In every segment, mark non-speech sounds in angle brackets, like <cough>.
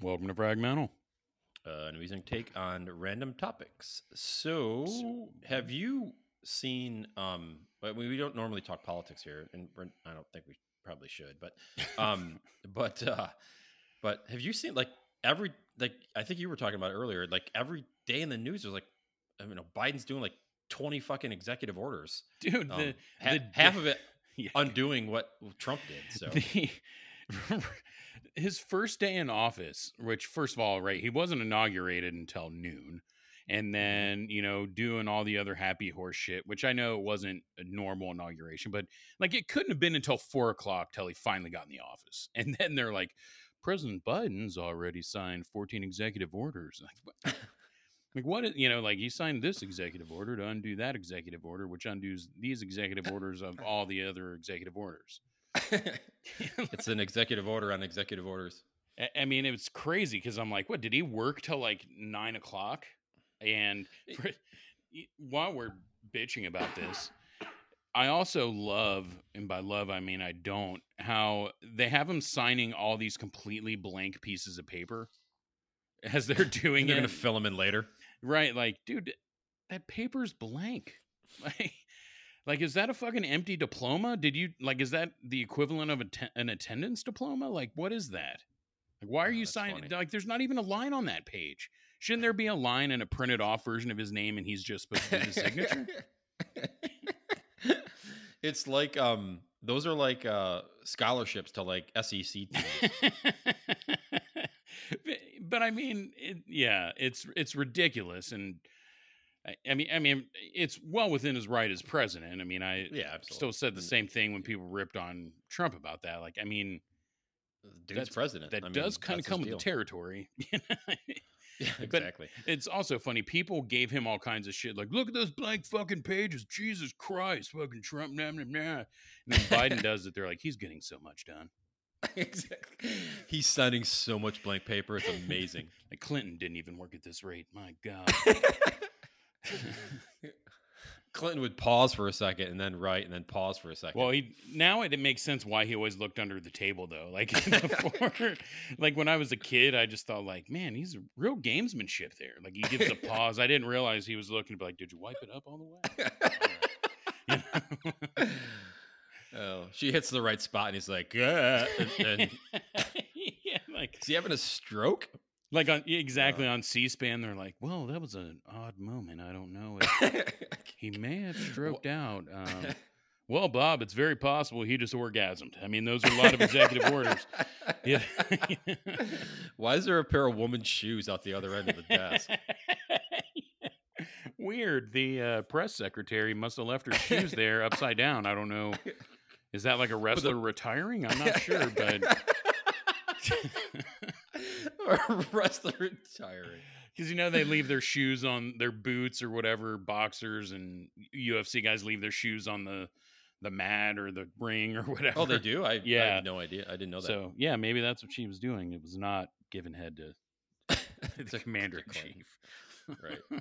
Welcome to Fragmental. Uh, an amusing take on random topics. So, have you seen? Um, but we we don't normally talk politics here, and I don't think we probably should. But, um, <laughs> but, uh, but have you seen like every like I think you were talking about earlier, like every day in the news, there's like, I mean, Biden's doing like twenty fucking executive orders. Dude, Um, the, ha- the half of it <laughs> yeah, undoing what Trump did. So <laughs> the <laughs> his first day in office, which first of all, right, he wasn't inaugurated until noon. Mm-hmm. And then, you know, doing all the other happy horse shit, which I know it wasn't a normal inauguration, but like it couldn't have been until four o'clock till he finally got in the office. <laughs> And then they're like, President Biden's already signed 14 executive orders. <laughs> Like, what- like what you know, like he signed this executive order to undo that executive order, which undoes these executive orders of all the other executive orders. <laughs> it's an executive order on executive orders. I- mean, it's crazy because I'm like, what did he work till like nine o'clock? And for, while we're bitching about this, I also love, and by love I mean I don't, how they have him signing all these completely blank pieces of paper as they're <laughs> doing They're it. going to fill them in later. Right, like, dude, that paper's blank. <laughs> Like, like, is that a fucking empty diploma? Did you like? Is that the equivalent of a te- an attendance diploma? Like, what is that? Like, why are Oh, you signing? funny. Like, there's not even a line on that page. Shouldn't there be a line and a printed off version of his name, and he's just supposed to do the signature? <laughs> it's like um those are like uh scholarships to like SEC teams. <laughs> but, but I mean, it, yeah, it's it's ridiculous, and I, mean, I mean, it's well within his right as president. I mean, I yeah, absolutely. still said the same thing when people ripped on Trump about that. Like, I mean, the Dude's president. that I mean, does kind of come with the territory. <laughs> <laughs> Yeah, <laughs> exactly. it's also funny. People gave him all kinds of shit. Like, look at those blank fucking pages. Jesus Christ, fucking Trump. Nah, nah, nah. And then Biden does it. They're like, he's getting so much done. exactly. He's signing so much blank paper. It's amazing. Like Clinton didn't even work at this rate. My God. <laughs> Clinton would pause for a second and then write and then pause for a second. Well, he now it, it makes sense why he always looked under the table though. <laughs> Like before, like when I was a kid, I just thought like, man, he's real gamesmanship there. Like he gives a <laughs> pause. I didn't realize he was looking to be like, did you wipe it up all the way? You know? oh, she hits the right spot and he's like, "Ah," and, and yeah, like is he having a stroke? Like on exactly on C-SPAN, they're like, well, that was an odd moment. I don't know. If <laughs> he may have stroked out. Um, <laughs> well, Bob, it's very possible he just orgasmed. I mean, those are a lot of executive orders. <laughs> Yeah. Why is there a pair of woman's shoes out the other end of the desk? Weird. The uh, press secretary must have left her shoes there upside down. I don't know. Is that like a wrestler retiring? I'm not sure, but or <laughs> wrestler retiring. because you know they leave their shoes on their boots or whatever. Boxers and UFC guys leave their shoes on the the mat or the ring or whatever. <laughs> Oh, they do. I, I Yeah. had no idea. I didn't know that. So yeah, maybe that's what she was doing. It was not giving head to <laughs> the commander in chief. right.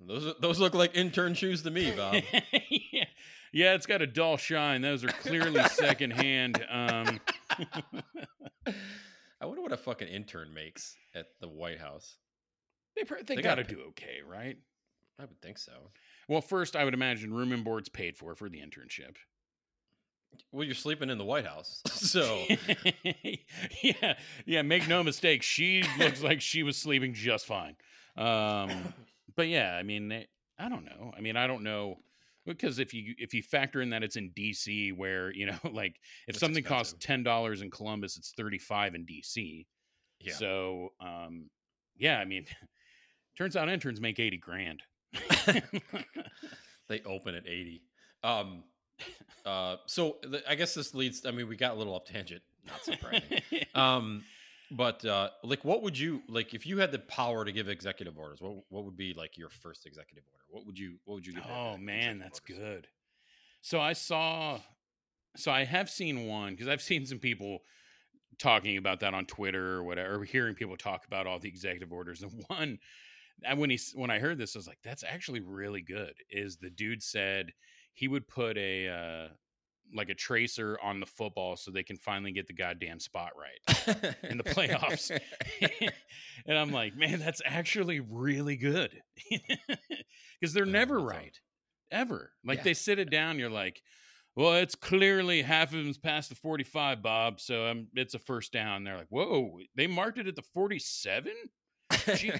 Those those look like intern shoes to me, Bob. yeah. yeah, it's got a dull shine. Those are clearly secondhand. Um, I wonder what a fucking intern makes at the White House. they pr- they, They got to do okay, right? I would think so. Well, first, I would imagine room and board's paid for for the internship. Well, you're sleeping in the White House, <laughs> so <laughs> yeah, yeah. Make no mistake, she looks like she was sleeping just fine. Um, <coughs> but yeah, I mean, they, I don't know. I mean, I don't know because if you if you factor in that it's in DC, where you know, <laughs> like if It's something costs ten dollars in Columbus, it's thirty five in DC. yeah. So, um, yeah, I mean, <laughs> turns out interns make eighty grand. <laughs> they open at 80 um uh so the, i guess this leads i mean we got a little off tangent not surprising um but uh like what would you like if you had the power to give executive orders what what would be like your first executive order what would you what would you give Oh man, that's orders? good. So I saw, so I have seen one because I've seen some people talking about that on Twitter or whatever, or hearing people talk about all the executive orders. And <laughs> one, and when he when I heard this, I was like, that's actually really good. Is the dude said he would put a uh, like a tracer on the football so they can finally get the goddamn spot right in the playoffs. <laughs> <laughs> and I'm like, man, that's actually really good <laughs> because they're Yeah, never right, ever. Like Yeah. they sit it down, you're like, well, it's clearly half of them's past the 45, Bob. So um, it's a first down. They're like, whoa, they marked it at the 47.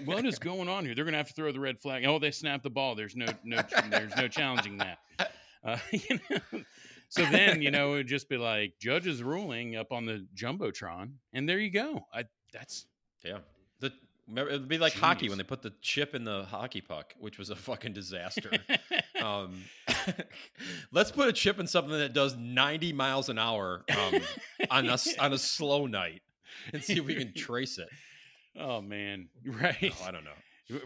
What is going on here? They're going to have to throw the red flag. Oh, they snapped the ball. There's no, no, there's no challenging that. Uh, you know? So then, you know, it would <laughs> just be like judges ruling up on the jumbotron, and there you go. I that's Yeah. The remember, it'd be like hockey when they put the chip in the hockey puck, which was a fucking disaster. <laughs> um, <laughs> let's put a chip in something that does 90 miles an hour um, on a on a slow night and see if we can trace it. oh man, right. Oh, I don't know.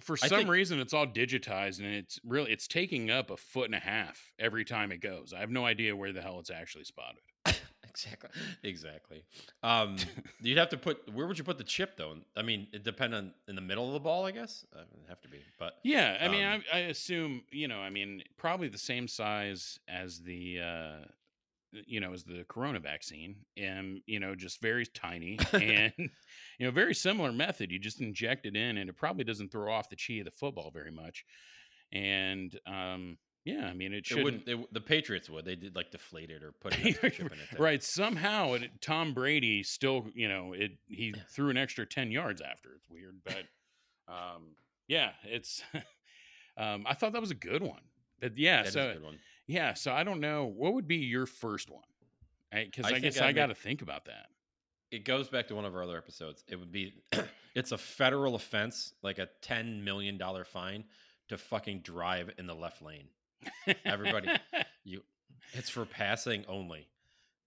For some think- reason, it's all digitized, and it's really it's taking up a foot and a half every time it goes. I have no idea where the hell it's actually spotted. <laughs> Exactly. Exactly. Um, <laughs> you'd have to put. Where would you put the chip though? I mean, it depend on in the middle of the ball, I guess. Uh, it'd have to be, but Yeah, I mean, Um, I, I assume you know, I mean, probably the same size as the, uh, you know, as the Corona vaccine, and you know, just very tiny, <laughs> and you know, very similar method. You just inject it in, and it probably doesn't throw off the chi of the football very much. And um, yeah, I mean, it it shouldn't. It, the Patriots would. They did like deflate it or put an extra <laughs> chip in it. there. right somehow it, tom brady still you know it he threw an extra 10 yards after it's weird but um yeah it's <laughs> um i thought that was a good one but yeah That is so a good one. Yeah so i don't know what would be your first one because I I, think guess I'd i got to think about that it goes back to one of our other episodes. It would be <clears throat> it's a federal offense, like a ten million dollar fine to fucking drive in the left lane. Everybody- <laughs> You it's for passing only.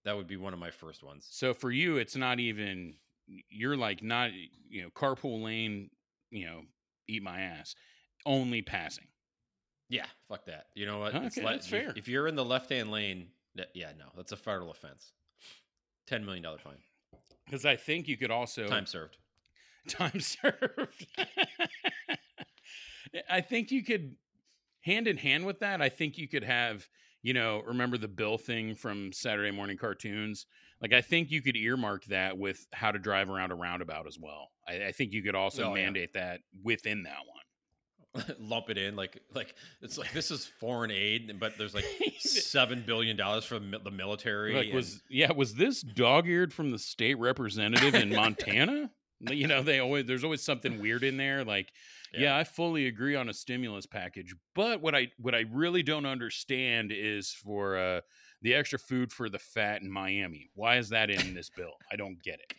That would be one of my first ones. so for you it's not even you're like not you know carpool lane you know eat my ass only passing Yeah, fuck that. You know what? Okay, like- that's if- fair. If you're in the left hand lane, that, yeah, no, that's a federal offense. Ten million dollar fine. because i think you could also Time served. <laughs> time served. I think you could hand in hand with that. I think you could have, you know, remember the Bill thing from Saturday morning cartoons? Like I think you could earmark that with how to drive around a roundabout as well. I, I think you could also Oh, yeah. mandate that within that one. <laughs> Lump it in like like it's like this is foreign aid, but there's like <laughs> seven billion dollars for the the military. Like and- was yeah, was this dog eared from the state representative in <laughs> Montana? you know, they always there's always something weird in there. Like, yeah. Yeah. I fully agree on a stimulus package, but what I what I really don't understand is for uh, the extra food for the fat in Miami. Why is that in this bill? I don't get it.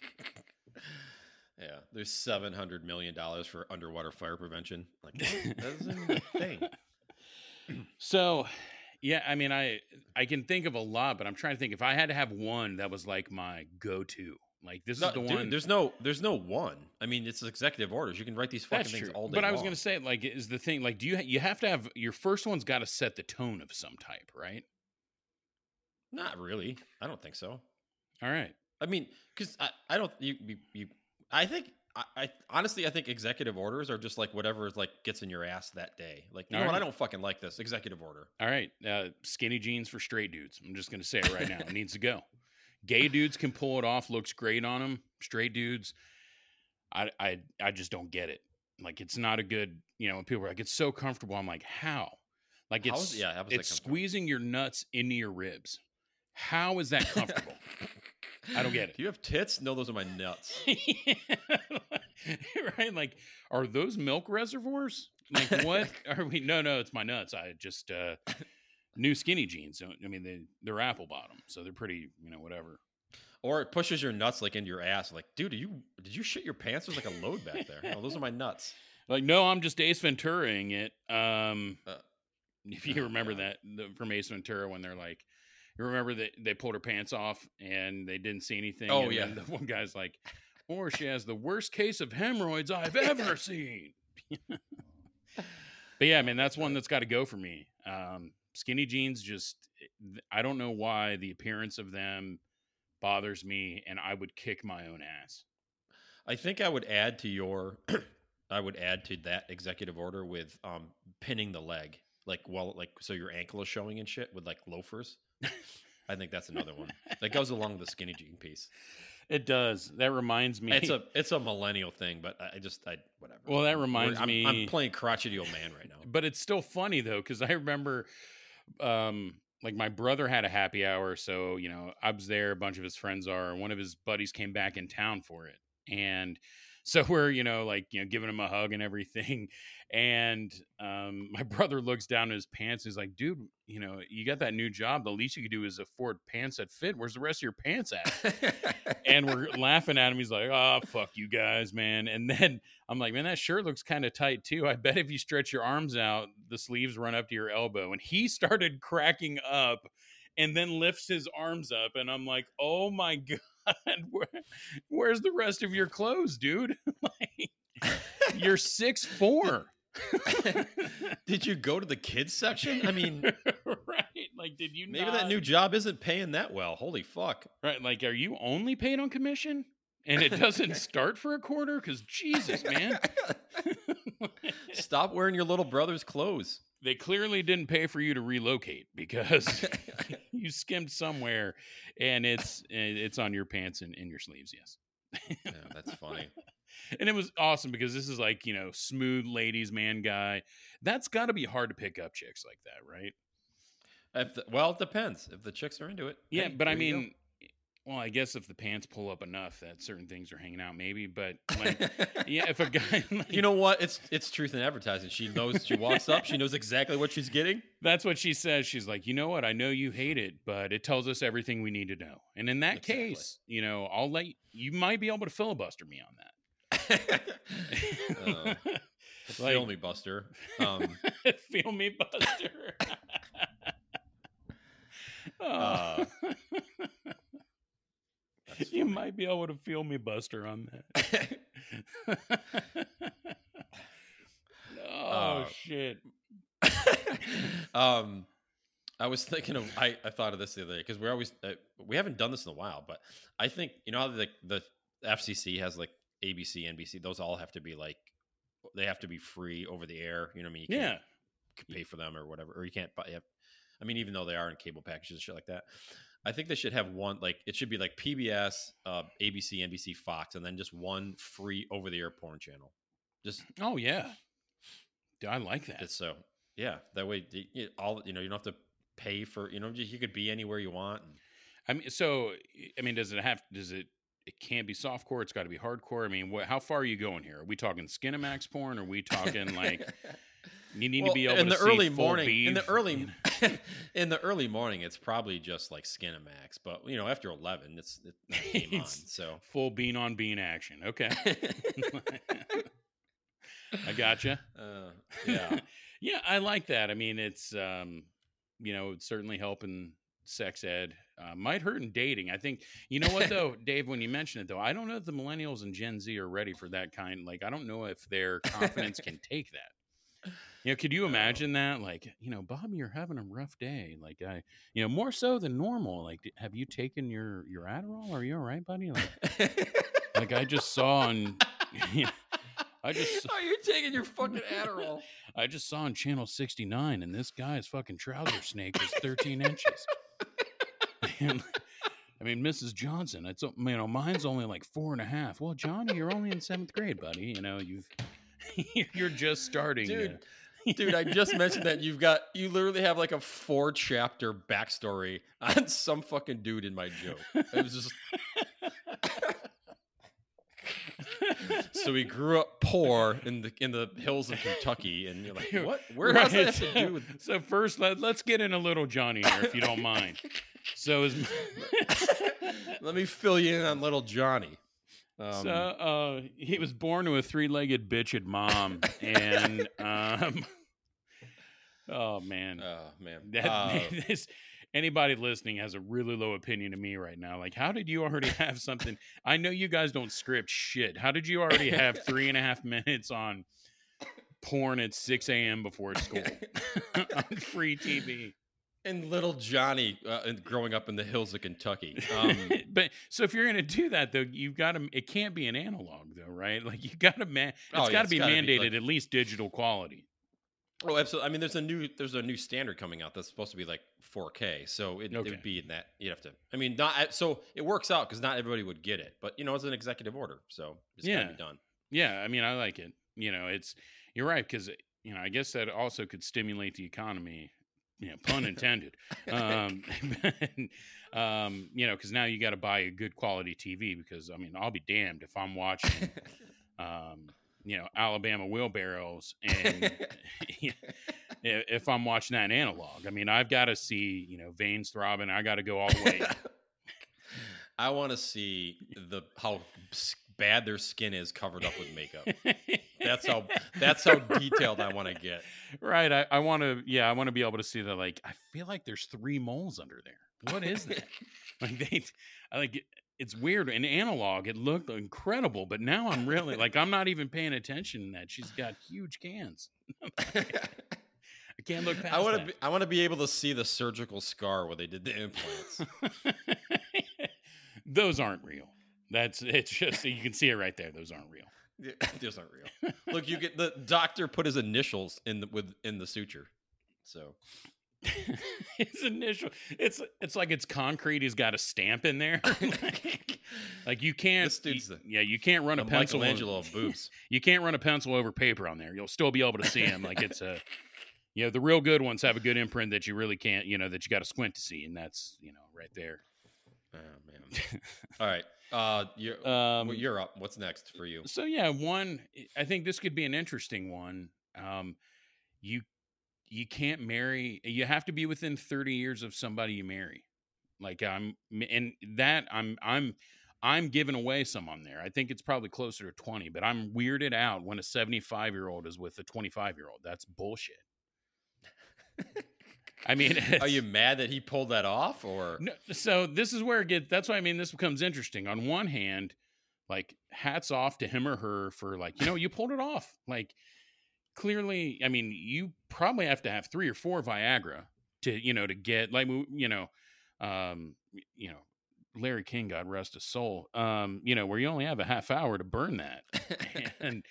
Yeah, there's seven hundred million dollars for underwater fire prevention. Like that isn't a <laughs> thing. So, yeah, I mean, I I can think of a lot, but I'm trying to think if I had to have one that was like my go to. Like this No, is the dude, one. There's no, there's no one. I mean, it's executive orders. You can write these fucking things all day. But I was long. to say, like, is the thing like, do you you have to have your first one's got to set the tone of some type, right? not really. I don't think so. All right. I mean, because I, I don't you, you you I think I, I honestly I think executive orders are just like whatever like gets in your ass that day. Like you know what? I don't fucking like this executive order. All right. Uh, skinny jeans for straight dudes. I'm just going to say it right now. It needs to go. Gay dudes can pull it off. Looks great on them. Straight dudes, I, I, I just don't get it. Like, it's not a good, you know, when people are like, it's so comfortable. I'm like, how? Like, it's, is- yeah, how is it's comfortable? squeezing your nuts into your ribs. How is that comfortable? <laughs> I don't get it. Do you have tits? No, those are my nuts. <laughs> <laughs> right? Like, are those milk reservoirs? Like, what <laughs> are we? No, no, it's my nuts. I just uh new skinny jeans. I mean, they they're apple bottom, so they're pretty, you know, whatever. Or it pushes your nuts like into your ass. Like, dude, you did you shit your pants? There's like a load back there. No, those are my nuts. Like, no, I'm just Ace Venturaing it. Um, Uh, if you oh, remember God. that the, from Ace Ventura when they're like. You remember that they pulled her pants off and they didn't see anything. Oh, and yeah. the <laughs> one guy's like, "Or she has the worst case of hemorrhoids I've ever seen." but yeah, I mean that's one that's got to go for me. Um, skinny jeans just I don't know why the appearance of them bothers me, and I would kick my own ass. I think I would add to your <clears throat> I would add to that executive order with um pinning the leg. Like well like so your ankle is showing and shit with like loafers. I think that's another one that goes along with the skinny jean piece. It does. That reminds me. It's a it's a millennial thing, but I just I whatever. Well, that reminds I'm, me- I'm playing crotchety old man right now. but it's still funny though because I remember, um, like my brother had a happy hour, so you know I was there. A bunch of his friends are, and one of his buddies came back in town for it, and so we're you know like you know giving him a hug and everything, <laughs> and um, my brother looks down at his pants. And he's like, "Dude, you know you got that new job. The least you could do is afford pants that fit. Where's the rest of your pants at?" and we're <laughs> laughing at him. He's like, "Oh, fuck you guys, man." And then I'm like, "Man, that shirt looks kind of tight too. I bet if you stretch your arms out, the sleeves run up to your elbow." And he <laughs> started cracking up, and then lifts his arms up, and I'm like, "Oh my god, <laughs> where, where's the rest of your clothes, dude? <laughs> like, you're six four, <laughs> Did you go to the kids section? I mean, right? Like, did you maybe not- that new job isn't paying that well. Holy fuck! Right. Like, are you only paid on commission? And it doesn't start for a quarter? Because Jesus, man. Stop wearing your little brother's clothes. They clearly didn't pay for you to relocate because <laughs> <laughs> you skimmed somewhere and it's it's on your pants and in your sleeves, yes. Yeah, that's funny. <laughs> And it was awesome because this is like, you know, smooth ladies man guy. That's got to be hard to pick up chicks like that, right? If the, well, it depends. If the chicks are into it. Yeah, hey, but I mean, well, I guess if the pants pull up enough that certain things are hanging out maybe, but like <laughs> yeah, if a guy <laughs> like, you know what? It's it's truth in advertising. She knows. She walks up. She knows exactly what she's getting. That's what she says. She's like, you know what? I know you hate it, but it tells us everything we need to know. And in that Exactly. case, you know, I'll let you, you might be able to filibuster me on that. <laughs> Uh, Like- feel me, Buster. Um, Feel me, Buster. Oh. Uh, that's you funny. might be able to feel me, Buster, on that. <laughs> <laughs> oh Uh, shit! <laughs> um, I was thinking of. I, I thought of this the other day because we're always uh, we haven't done this in a while, but I think you know how the the FCC has like ABC, NBC. Those all have to be like they have to be free over the air. You know what I mean? You can't Yeah, pay for them or whatever, or you can't buy. I mean, even though they are in cable packages and shit like that, I think they should have one. Like it should be like PBS, uh, ABC, NBC, Fox, and then just one free over the air porn channel. Just Oh yeah, Dude, I like that. so yeah. That way, all you know, you don't have to pay for. You know, you could be anywhere you want. And, I mean, so I mean, does it have? Does it? It can't be softcore. It's got to be hardcore. I mean, what, how far are you going here? Are we talking Skinamax porn? Are we talking like <laughs> you need to be able in to the early morning. In the beef? early, <laughs> in the early morning, it's probably just like Skinamax. But you know, after eleven, it's it, <laughs> on. So full bean on bean action. Okay, <laughs> I gotcha. uh, yeah. yeah, I like that. I mean, it's um, you know, it's certainly helping sex ed. Uh, might hurt in dating. I think. You know what though, Dave? When you mention it though, I don't know if the millennials and Gen Z are ready for that kind. Like, I don't know if their confidence can take that. You know, could you imagine that? Like, you know, Bobby, you're having a rough day. Like, I, you know, more so than normal. Like, have you taken your your Adderall? Are you all right, buddy? Like, like I just saw on. <laughs> I just Are oh, you taking your fucking <laughs> Adderall? I just saw on channel 69 and this guy's fucking trouser snake was 13 inches. <laughs> And, I mean, Mrs. Johnson, it's you know, mine's only like four and a half. Well, Johnny, you're only in seventh grade, buddy. You know, you've you're just starting. Dude, to- <laughs> Dude, I just mentioned that you've got you literally have like a four chapter backstory <laughs> on some fucking dude in my joke. It was just <laughs> so he grew up poor in the in the hills of Kentucky, and you're like, what? Where does that have to do with? so first, let, let's get in a little Johnny here, if you don't mind. So his Let me fill you in on little Johnny. Um, so uh, he was born to a three-legged bitched mom, <laughs> and um, oh man, oh man, that Uh, <laughs> this, anybody listening has a really low opinion of me right now. Like, how did you already <laughs> have something? I know you guys don't script shit. How did you already have three and a half minutes on porn at six a.m. before school on free TV? And little Johnny uh, growing up in the hills of Kentucky. Um, <laughs> but so if you're gonna do that though, you've got to. It can't be an analog though, right? Like you got to man. It's Oh, yeah, got to be gotta be, mandated like- at least digital quality. Oh, absolutely. I mean, there's a new there's a new standard coming out that's supposed to be like 4K. So it, it Okay. would be in that you'd have to. I mean, not so it works out because not everybody would get it, but you know, it's an executive order, so it's Yeah. gotta be done. Yeah, I mean, I like it. You know, it's you're right because you know I guess that also could stimulate the economy. You know, pun intended. <laughs> um, <laughs> um, you know, because now you got to buy a good quality TV because I mean, I'll be damned if I'm watching, um, you know, Alabama wheelbarrows and <laughs> if I'm watching that in analog. I mean, I've got to see you know veins throbbing. I got to go all the way. I want to see the how bad their skin is covered up with makeup. <laughs> That's how that's how detailed I want to get. right. I, I want to, yeah, I want to be able to see that. Like, I feel like there's three moles under there. What is that? <laughs> like they, I like it's weird. In analog, it looked incredible, but now I'm really like I'm not even paying attention. That she's got huge cans. <laughs> I can't look past I want to I want to be able to see the surgical scar where they did the implants. Those aren't real. That's it's just you can see it right there. Those aren't real. Yeah, <laughs> Those aren't real. Look, you get the doctor put his initials in the with in the suture. So <laughs> His initial, it's it's like it's concrete. He's got a stamp in there. like, <laughs> like you can't, you- the- yeah, you can't run a pencil. Michelangelo over- boobs. you can't run a pencil over paper on there. You'll still be able to see him. Like it's a, you know, the real good ones have a good imprint that you really can't, you know, that you got to squint to see, and that's you know right there. Oh man. All right. Uh, you're Um, well, you're up. What's next for you? So yeah, one. I think this could be an interesting one. Um, you you can't marry. You have to be within thirty years of somebody you marry. Like I'm, and that I'm I'm I'm giving away some on there. I think it's probably closer to twenty, but I'm weirded out when a seventy five year old is with a twenty five year old. That's bullshit. <laughs> I mean, <laughs> Are you mad that he pulled that off, or no, so this is where it gets. That's why I mean this becomes interesting. On one hand, like hats off to him or her for like you know you pulled it off. Like clearly, I mean you probably have to have three or four Viagra to you know to get like you know, um, you know Larry King, God rest his soul. Um, you know where you only have a half hour to burn that, <laughs> and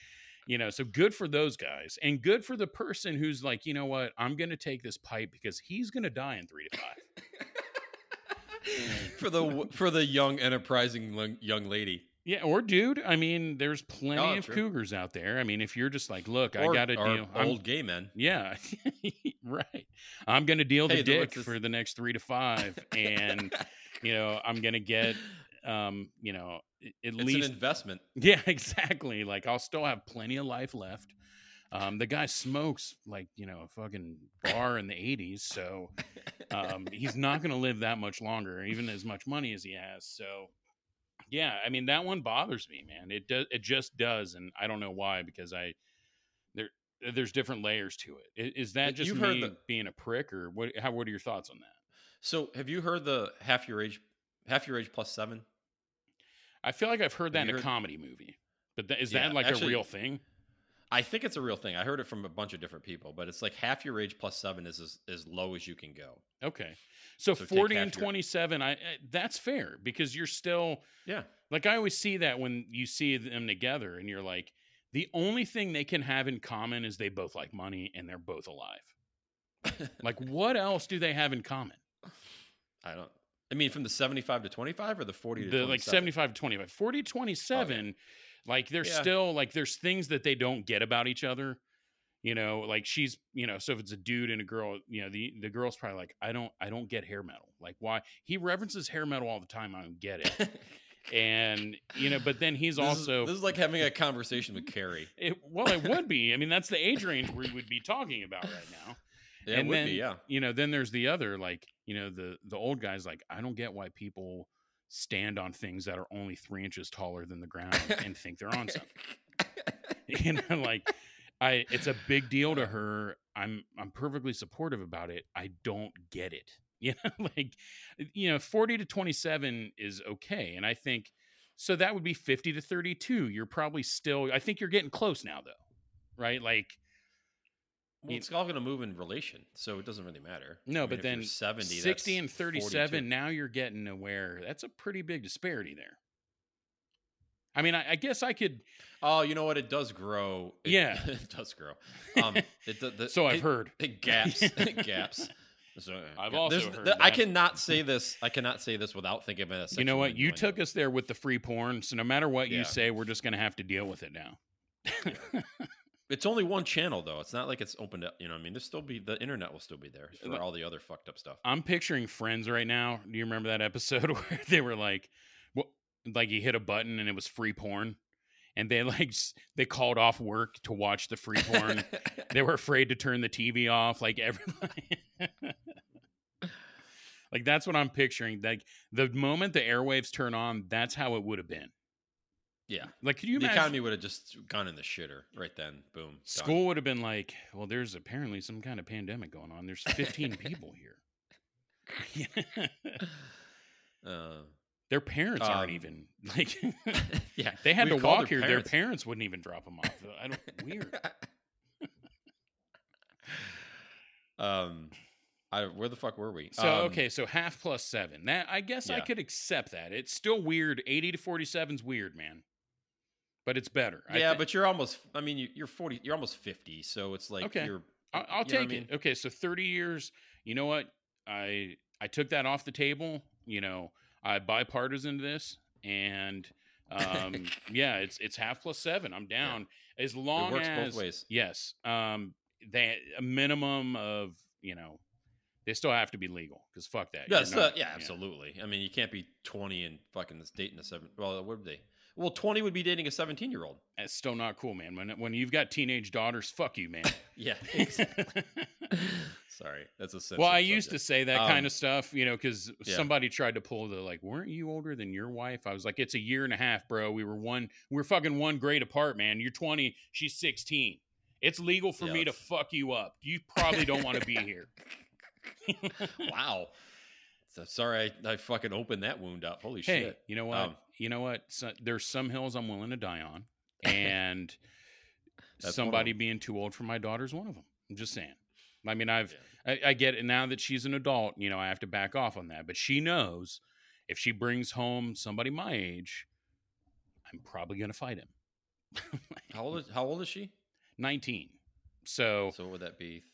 you know so good for those guys and good for the person who's like you know what i'm gonna take this pipe because he's gonna die in three to five <laughs> for the <laughs> for the young enterprising young lady? Yeah, or dude. I mean, there's plenty Oh, of true. cougars out there. I mean, if you're just like, look, or, I got to deal. I'm- Old gay men. yeah, <laughs> right. I'm going to deal the dick for the next three to five, and you know, I'm going to get, um, you know, at It's least an investment. <laughs> yeah, exactly. Like I'll still have plenty of life left. Um, the guy smokes like you know a fucking bar in the '80s, so um, he's not going to live that much longer, even as much money as he has. So, yeah, I mean that one bothers me, man. It does, it just does, and I don't know why because I there there's different layers to it. Is, that just you've me heard the- being a prick, or what? How? What are your thoughts on that? So, have you heard the half your age, half your age plus seven? I feel like I've heard that in you a comedy movie, but is Yeah, that like actually- a real thing? I think it's a real thing. I heard it from a bunch of different people, but it's like half your age plus seven is as, as low as you can go. Okay. So, So 40 half and your- 27, I, I that's fair because you're still Yeah. like I always see that when you see them together and you're like the only thing they can have in common is they both like money and they're both alive. <laughs> Like what else do they have in common? I don't. I mean, from the seventy-five to twenty-five, or the forty to The like 75 to 25. 40 to 27 like there's Yeah. still like there's things that they don't get about each other. You know, like she's, you know, so if it's a dude and a girl, you know, the the girl's probably like, I don't, I don't get hair metal. Like, why? He references hair metal all the time. I don't get it. <laughs> and you know but then he's This is- also this is like having a conversation with Carrie. <laughs> it, well it would be i mean that's the age range we would be talking about right now <laughs> Yeah, and it would then be. Yeah. you know then there's the other like you know the the old guys like i don't get why people stand on things that are only three inches taller than the ground and think they're on something. <laughs> You know like i it's a big deal to her. I'm i'm perfectly supportive about it. I don't get it. <laughs> You know like you know 40 to 27 is okay and i think so that would be 50 to 32 you're probably still i think you're getting close now though right? Like Well, it's all going to move in relation, so it doesn't really matter. no I mean, but then 70, 60 that's and 37 42. now you're getting aware that's a pretty big disparity there I mean, I, I guess I could. Oh, you know what? It does grow. It, Yeah. <laughs> it does grow. Um, it, the, the, <laughs> So I've it, heard. It gaps. <laughs> it gaps. So, I've also there's- heard the- I cannot say this. I cannot say this without thinking of it. You know what? You took us there with the free porn, so no matter what Yeah. you say, we're just gonna have to deal with it now. It's only one channel though. It's not like it's opened up. You know, what I mean, there's still be the internet will still be there for all the other fucked up stuff. I'm picturing Friends right now. Do you remember that episode <laughs> where they were like, "What?" Like he hit a button and it was free porn, and they like they called off work to watch the free porn. <laughs> they were afraid to turn the TV off. Like everybody. <laughs> like that's what I'm picturing. Like the moment the airwaves turn on, that's how it would have been. Yeah, Like, could you the imagine? economy would have just gone in the shitter right then. Boom. done. School would have been like, well, there's apparently some kind of pandemic going on. There's 15 <laughs> people here. <laughs> Uh, Their parents aren't Um, even like <laughs> yeah, they had to walk their here. parents. Their parents wouldn't even drop them off. I don't weird. um, I where the fuck were we? So Um, okay, so half plus seven. That I guess I could accept that. It's still weird. 80 to 47 is weird, man. But it's better. Yeah, but you're almost. I mean, you, you're forty. You're almost fifty. So it's like Okay. you're. I'll, I'll you know what I take mean? it. Okay, so 30 years. You know what? I I took that off the table. You know, I bipartisan this, and um, <laughs> yeah, it's it's half plus seven. I'm down as long it works as both ways. yes, um, they a minimum of you know, they still have to be legal because fuck that. Yes, uh, not- yeah, absolutely. I mean, you can't be twenty and fucking this dating a seven. Well, what would they? Well, twenty would be dating a seventeen-year-old. It's still not cool, man. When when you've got teenage daughters, fuck you, man. <laughs> Yeah. Exactly. <laughs> Sorry, that's a. well, I sensitive used to say that Um, kind of stuff, you know, because yeah. somebody tried to pull the like, weren't you older than your wife? I was like, it's a year and a half, bro. We were one, We're fucking one grade apart, man. You're 20, she's 16. It's legal for me to fuck you up. You probably don't want to be here. <laughs> Wow. So sorry, I, I fucking opened that wound up. Holy hey, shit. you know what? Um, you know what? So, there's some hills I'm willing to die on, <laughs> and That's one of somebody being too old for my daughter's one of them. I'm just saying. I mean, I've I, I get it now that she's an adult. You know, I have to back off on that, but she knows if she brings home somebody my age, I'm probably gonna fight him. <laughs> How old is How old is she? 19. So, So what would that be?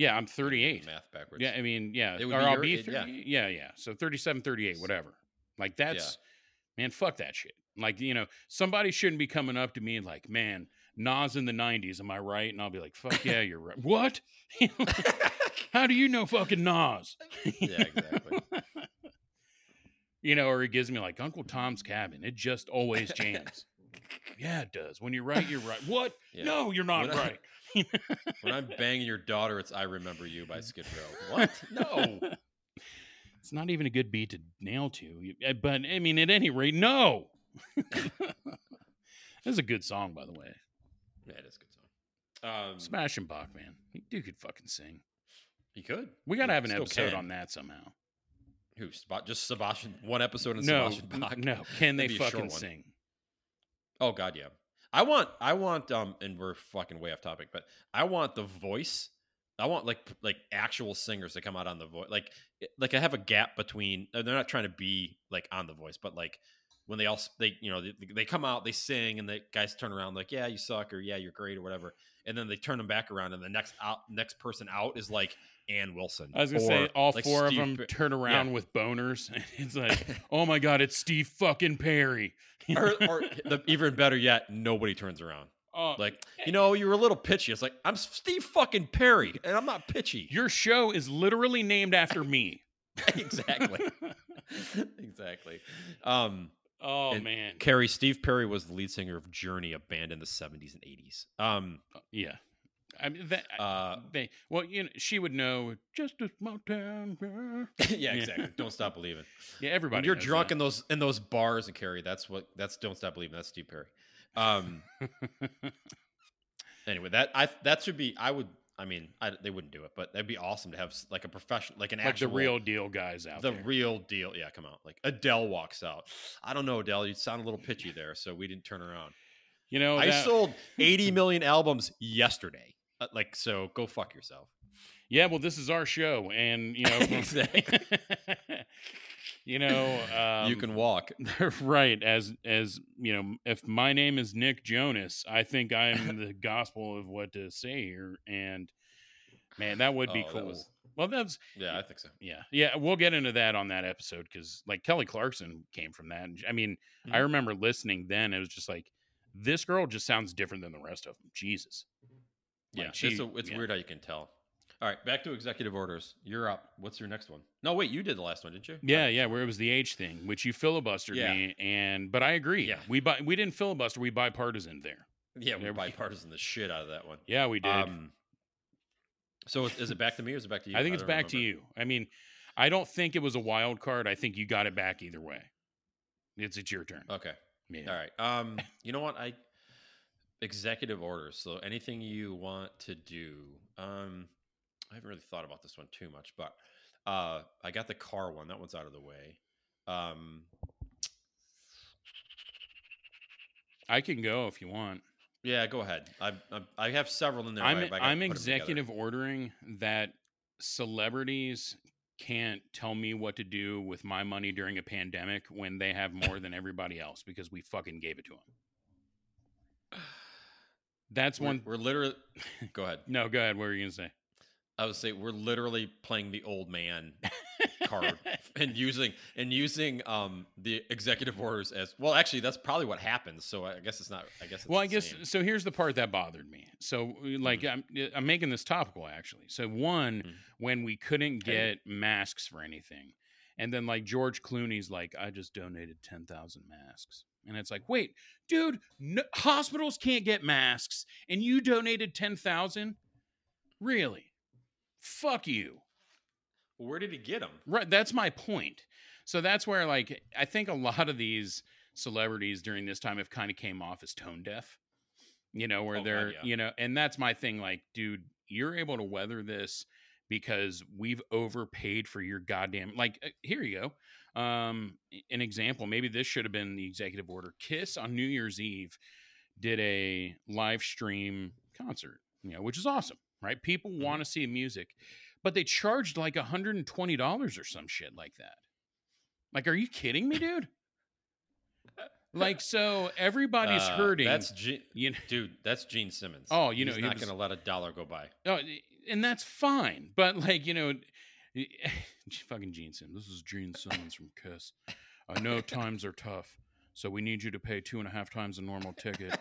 Yeah, I'm 38. Math backwards. Yeah, I mean, yeah, It or I'll your be age, yeah. yeah, yeah. So 37, 38, whatever. Like that's man, fuck that shit. Like, you know, somebody shouldn't be coming up to me and like, man, Nas in the 90s, am I right? And I'll be like, fuck yeah, you're right. What? <laughs> How do you know fucking Nas? yeah, exactly. <laughs> You know, or he gives me like Uncle Tom's Cabin. It just always jams. Yeah, it does. When you're right, you're right. <laughs> What? Yeah. No, you're not When I- right. <laughs> When I'm banging your daughter, it's "I Remember You" by Skid Row. What? No. <laughs> It's not even a good beat to nail to. Uh, But I mean, at any rate, no. That's a good song, by the way. Yeah, it is a good song. Um, Smash and Bach, man. He dude could fucking sing. he could. We got to have an episode can. on that somehow. Who? Just Sebastian. One episode on No, Sebastian Bach. no. Can they That'd be a short fucking sing? Oh God, yeah. I want, I want, um, and we're fucking way off topic, but I want the voice. I want like like actual singers to come out on the voice. Like like I have a gap between. uh, They're not trying to be like on the voice, but like when they all they you know they, they come out, they sing, and the guys turn around like yeah you suck or yeah you're great or whatever, and then they turn them back around, and the next out next person out is like Ann Wilson. I was gonna or, say all like, four Steve of them turn around with boners. <laughs> It's like, <laughs> oh my god, it's Steve fucking Perry. <laughs> or, or the, even better yet, nobody turns around. Oh, Like, you know, you were a little pitchy. It's like, I'm Steve fucking Perry, and I'm not pitchy. your show is literally named after me. exactly. exactly. Um, Oh And man, Carrie, Steve Perry was the lead singer of Journey, a band in the 70s and 80s. Um, yeah. I mean that. uh, they well, you know, she would know just a small town. <laughs> yeah, exactly. <laughs> Don't stop believing. Yeah, everybody. When you're drunk that. in those in those bars and Carrie, that's what that's Don't Stop Believing. That's Steve Perry. Um, <laughs> anyway, that I that should be. I would. I mean, I, they wouldn't do it, but that'd be awesome to have like a professional, like an actual like the real deal guys out the there. real deal. Yeah, come out. Like Adele walks out. I don't know, Adele. You sound a little pitchy there, so we didn't turn around. you know, I that- sold <laughs> 80 million albums yesterday. Uh, like, so go fuck yourself. Yeah, well, this is our show, and you know. <laughs> <laughs> you know, um, you can walk. <laughs> right as as you know if my name is nick jonas i think i'm the gospel of what to say here and man that would be Oh, that cool was- well that's Yeah, I think so. yeah yeah we'll get into that on that episode because like kelly clarkson came from that and i mean i Mhm. remember listening then it was just like this girl just sounds different than the rest of them jesus Yeah, she- it's, a, it's yeah. weird how you can tell. All right, back to executive orders. You're up. What's your next one? No, wait, you did the last one, didn't you? yeah yeah where it was the age thing which you filibustered Yeah. me and but i agree Yeah. we bi- we didn't filibuster we bipartisan there Yeah, There we- bipartisan the shit out of that one. yeah we did Um, so is- is it back to me or is it back to you? I think it's don't back to you. I mean, I don't think it was a wild card. I think you got it back either way. It's it's your turn. Okay. Yeah. All right. Um, <laughs> you know what? I executive orders. So anything you want to do. Um, I haven't really thought about this one too much, but uh, I got the car one. That one's out of the way. Um, I can go if you want. yeah, go ahead. I I, I have several in there. I'm but I- I gotta I'm put 'em together. executive ordering that celebrities can't tell me what to do with my money during a pandemic when they have more than <laughs> everybody else because we fucking gave it to them. That's We're, one. we're literally. Go ahead. <laughs> No, go ahead. What were you gonna say? I would say we're literally playing the old man <laughs> card and using and using um the executive orders as well. Actually, that's probably what happens. So I guess it's not. I guess. It's Well, I guess same. so. Here's the part that bothered me. So, like, I'm I'm making this topical actually. So, one, Mhm. when we couldn't get masks for anything, and then like George Clooney's like, I just donated ten thousand masks, and it's like, wait, dude, no, hospitals can't get masks, and you donated ten thousand? Really? Fuck you. Where did he get them? Right. That's my point. So that's where, like, I think a lot of these celebrities during this time have kind of came off as tone deaf. You know, where Oh, they're, yeah. you know, and that's my thing. Like, dude, you're able to weather this because we've overpaid for your goddamn. Like, uh, here you go. Um, an example. Maybe this should have been the executive order. Kiss on New Year's Eve did a live stream concert. You know, which is awesome, right? People Mhm. want to see music but they charged like $120 or some shit like that. Like, are you kidding me, dude? <laughs> like, so everybody's Uh, hurting. That's Ge- you know, dude. That's Gene Simmons. Oh, you know, he's he not going to let a dollar go by. oh, and that's fine. But like, you know, <laughs> fucking Gene Simmons. This is Gene Simmons from Kiss. I know <laughs> times are tough, so we need you to pay two and a half times the normal ticket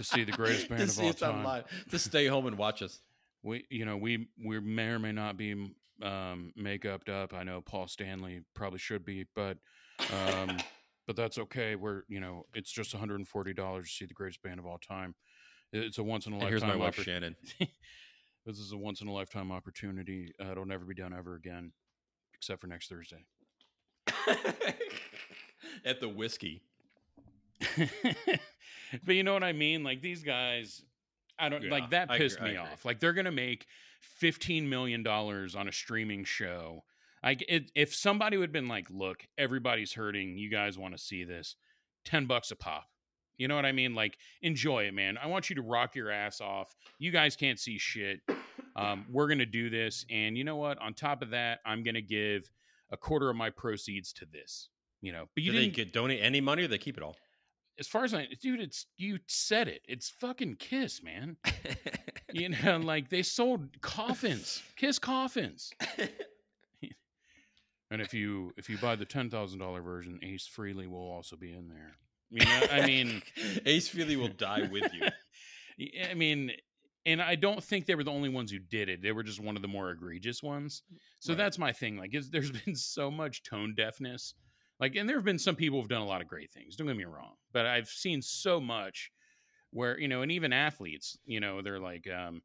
to see the greatest <laughs> band of all time. to stay home and watch us. we you know we we may or may not be um make upped up i know paul stanley probably should be but um <laughs> but that's okay we're you know it's just $140 to see the greatest band of all time it's a once in a And here's lifetime my wife oppor- Shannon. <laughs> this is a once in a lifetime opportunity uh, it'll never be done ever again except for next thursday At the whiskey. <laughs> but you know what I mean? Like these guys, I don't Yeah, like that pissed agree- me off. Like they're gonna make fifteen million dollars on a streaming show. Like it, if somebody would have been like, "Look, everybody's hurting. You guys want to see this? Ten bucks a pop." You know what I mean? Like, enjoy it, man. I want you to rock your ass off. You guys can't see shit. Um, we're gonna do this, and you know what? On top of that, I'm gonna give a quarter of my proceeds to this. You know, but you Do didn't get donate any money or they keep it all? As far as I, dude, it's you said it. It's fucking Kiss, man. <laughs> You know, like they sold coffins, Kiss coffins. <laughs> And if you if you buy the ten thousand dollar version, Ace Frehley will also be in there. You know, I mean, <laughs> Ace Frehley will die with you. I mean, and I don't think they were the only ones who did it. They were just one of the more egregious ones. So Right. that's my thing. Like, is, there's been so much tone deafness. Like, and there have been some people who've done a lot of great things. Don't get me wrong, but I've seen so much where you know, and even athletes, you know, they're like, um,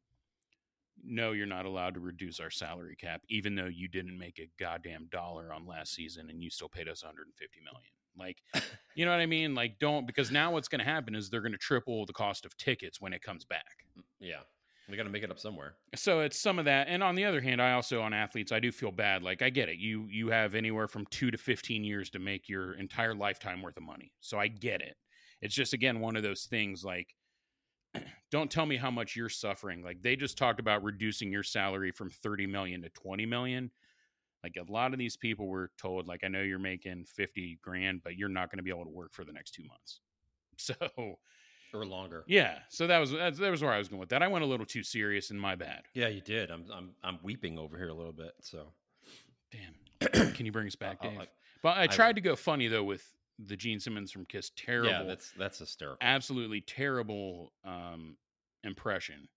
no, you're not allowed to reduce our salary cap, even though you didn't make a goddamn dollar on last season and you still paid us 150 million. Like, <laughs> you know what I mean? Like, don't because now what's going to happen is they're going to triple the cost of tickets when it comes back. Yeah. We got to make it up somewhere. So it's some of that. And on the other hand, I also on athletes, I do feel bad. Like I get it. You you have anywhere from 2 to 15 years to make your entire lifetime worth of money. So I get it. It's just again one of those things like <clears throat> don't tell me how much you're suffering. Like they just talked about reducing your salary from 30 million to 20 million. Like a lot of these people were told, like, I know you're making 50 grand, but you're not going to be able to work for the next two months. <laughs> So, or longer. yeah. So that was that, that was where I was going with that. I went a little too serious and my bad. Yeah, you did. I'm I'm I'm weeping over here a little bit. So Damn. Can you bring us <clears throat> back, I'll- Dave? I- but I I tried will. to go funny though with the Gene Simmons from Kiss. Terrible. yeah, that's that's hysterical. absolutely terrible um, impression.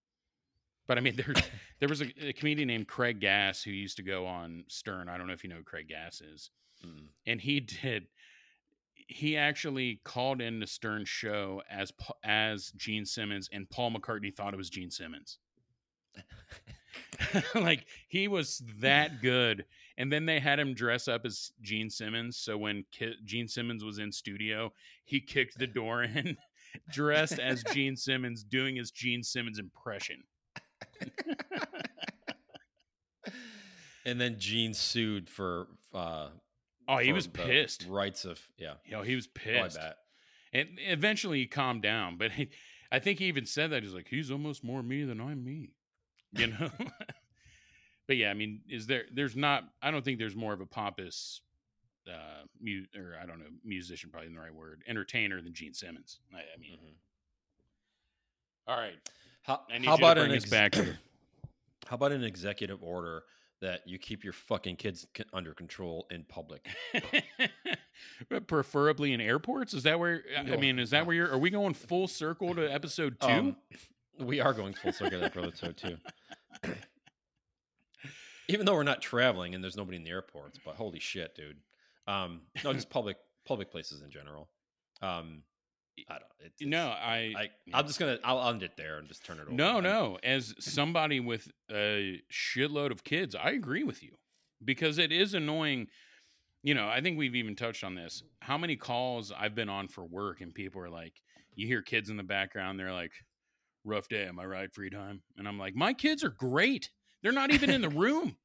But I mean, there there was a, <laughs> a comedian named Craig Gass who used to go on Stern. I don't know if you know who Craig Gass is, Mm. and he did. He actually called in the Stern show as as Gene Simmons, and Paul McCartney thought it was Gene Simmons. <laughs> like he was that good, and then they had him dress up as Gene Simmons. So when Ki- Gene Simmons was in studio, he kicked the door in, <laughs> dressed as Gene Simmons, doing his Gene Simmons impression. <laughs> and then Gene sued for uh Oh, he was pissed. Rights of yeah. Yo, he was Oh, pissed. bet. and eventually he calmed down, but he, I think he even said that he's like he's almost more me than I'm me, you know. <laughs> but yeah, I mean, is there? There's not. I don't think there's more of a pompous, uh, mu- or I don't know, musician probably the right word, entertainer than Gene Simmons. I, I mean, Mhm. all right. How, I need how you to about bring an ex- back. <coughs> How about an executive order that you keep your fucking kids c- under control in public? <laughs> Preferably in airports. Is that where? I mean, is that where you're? Are we going <laughs> full circle to episode two? Um, we are going full circle that episode too. <laughs> Even though we're not traveling and there's nobody in the airports, but holy shit, dude. Um, no, just public public places in general. Um, I don't. It, it's- no, I. I I'm just gonna I'll end it there and just turn it over. No, no. As somebody with a shitload of kids, I agree with you because it is annoying. You know, I think we've even touched on this. How many calls I've been on for work and people are like, you hear kids in the background, they're like, rough day, am I right, free time? And I'm like, my kids are great. They're not even in the <laughs> room.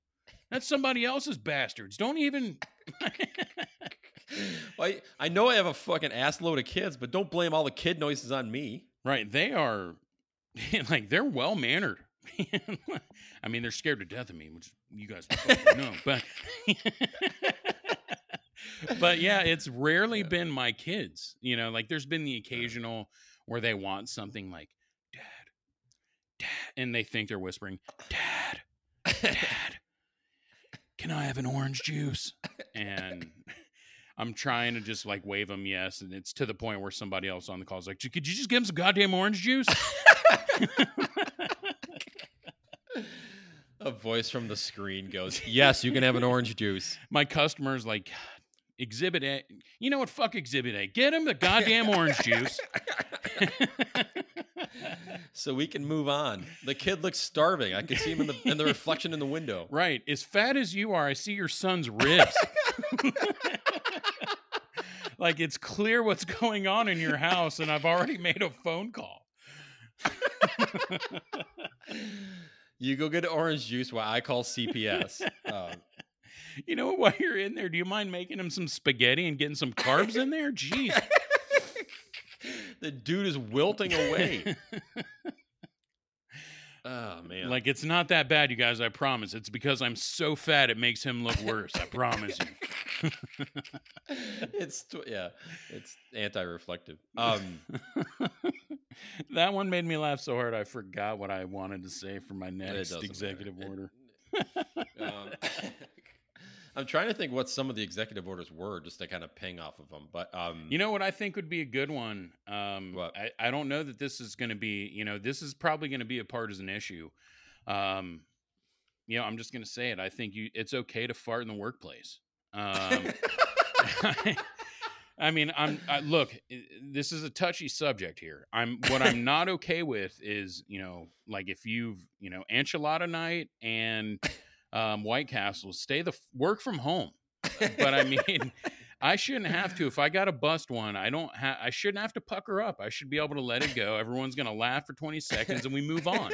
That's somebody else's bastards. Don't even. <laughs> <laughs> Well, I, I know I have a fucking ass load of kids, but don't blame all the kid noises on me. Right. They are <laughs> like they're well mannered. <laughs> I mean, they're scared to death of me, which you guys know. But but yeah, it's rarely Yeah. been my kids. You know, like there's been the occasional where they want something like dad, dad, and they think they're whispering, Dad, Dad, can I have an orange juice? And I'm trying to just like wave them yes, and it's to the point where somebody else on the call is like, "Could you just give him some goddamn orange juice?" <laughs> A voice from the screen goes, "Yes, you can have an orange juice." <laughs> My customer's like, "Exhibit A, you know what? Fuck Exhibit A. Get him the goddamn orange juice." <laughs> so we can move on. The kid looks starving. I can see him in the in the reflection in the window. right, as fat as you are, I see your son's ribs. Like it's clear what's <laughs> going on in your house, and I've already made a phone call. You go get orange juice while I call CPS. <laughs> Um, You know what? While you're in there, do you mind making him some spaghetti and getting some carbs in there? Jeez. <laughs> the dude is wilting away. Oh man! Like it's not that bad, you guys. I promise. It's because I'm so fat it makes him look worse. I promise you. it's yeah, it's anti-reflective. Um, <laughs> that one made me laugh so hard I forgot what I wanted to say for my next doesn't matter. executive It- order. <laughs> um, <laughs> I'm trying to think what some of the executive orders were, just to kind of ping off of them. But um, You know what I think would be a good one? Um? I, I don't know that this is going to be, you know, this is probably going to be a partisan issue. Um, you know, I'm just going to say it. I think you, it's okay to fart in the workplace. Um, <laughs> <laughs> I mean, I'm I, look. This is a touchy subject here. I'm what I'm not okay with is you know like if you've you know enchilada night and um, White Castle, stay the work from home. But I <laughs> mean, I shouldn't have to. If I got to bust one, I don't. Ha- I shouldn't have to pucker up. I should be able to let it go. Everyone's gonna laugh for 20 seconds and we move on.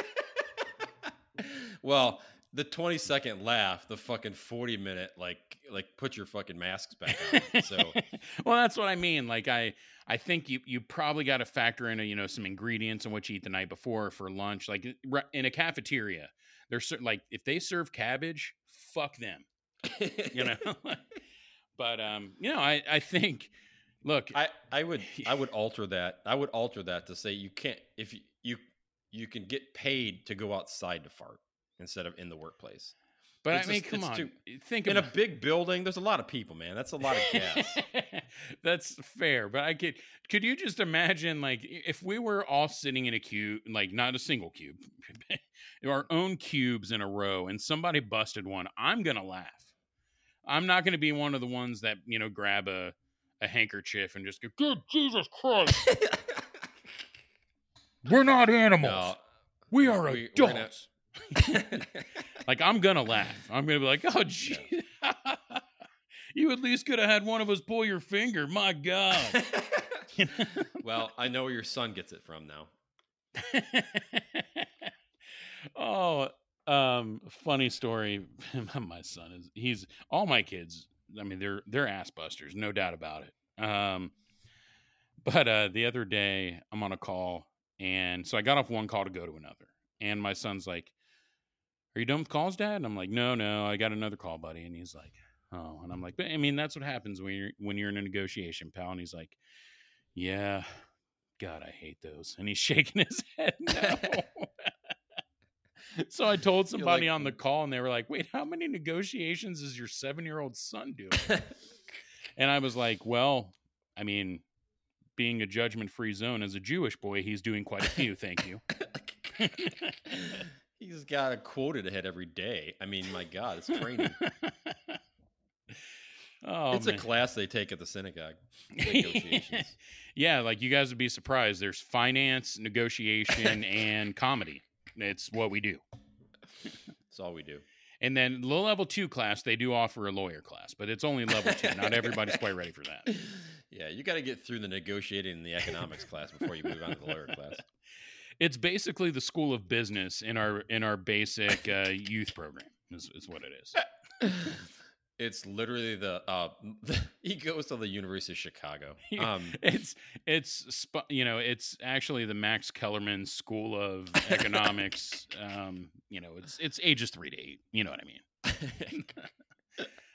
<laughs> well, the 20 second laugh, the fucking 40 minute, like, like put your fucking masks back on. So <laughs> well, that's what I mean. Like I, I think you you probably got to factor in, a, you know, some ingredients and what you eat the night before for lunch. Like in a cafeteria, there's cer- like if they serve cabbage, fuck them. you know. <laughs> <laughs> but um, you know, I I think, look, I I would <laughs> I would alter that. I would alter that to say you can't if you you you can get paid to go outside to fart instead of in the workplace. But it's I mean, just- come on, too- think In a big building, there's a lot of people, man. That's a lot of gas. <laughs> That's fair, but I could could you just imagine like if we were all sitting in a cube, like not a single cube, <laughs> our own cubes in a row, and somebody busted one, I'm gonna laugh. I'm not gonna be one of the ones that you know grab a a handkerchief and just go, "Good Jesus Christ, <laughs> we're not animals, no, we are we- adults." <laughs> Like I'm gonna laugh. I'm gonna be like, "Oh, gee, <laughs> you at least could have had one of us pull your finger." My God. <laughs> well, I know where your son gets it from now. oh, um, funny story. my son is he's all my kids. I mean, they're they're ass busters, no doubt about it. Um, but uh, the other day, I'm on a call, and so I got off one call to go to another, and my son's like, "Are you done with calls, Dad?" And I'm like, "No, no, I got another call, buddy." And he's like, "Oh," and I'm like, "But I mean, that's what happens when you're when you're in a negotiation, pal." And he's like, "Yeah." God, I hate those. And he's <laughs> shaking his head. <laughs> No. <laughs> so I told somebody like- on the call, and they were like, "Wait, how many negotiations is your seven-year-old son doing?" and I was like, "Well, I mean, being a judgment-free zone as a Jewish boy, he's doing quite a few. Thank you." He's got a quoted ahead every day. I mean, my God, it's training. <laughs> oh, it's a class they take at the synagogue. <laughs> Negotiations. yeah, like you guys would be surprised. There's finance, negotiation, and comedy. It's what we do. It's all we do. And then low level two class, they do offer a lawyer class, but it's only level two. Not everybody's quite ready for that. <laughs> Yeah, you got to get through the negotiating and the economics class before you move on to the lawyer class. It's basically the school of business in our in our basic uh, youth program. Is, is what it is. <laughs> It's literally the uh <laughs> he goes to the University of Chicago. <laughs> Um it's it's you know it's actually the Max Kellerman School of Economics. um, you know it's it's ages three to eight. You know what I mean?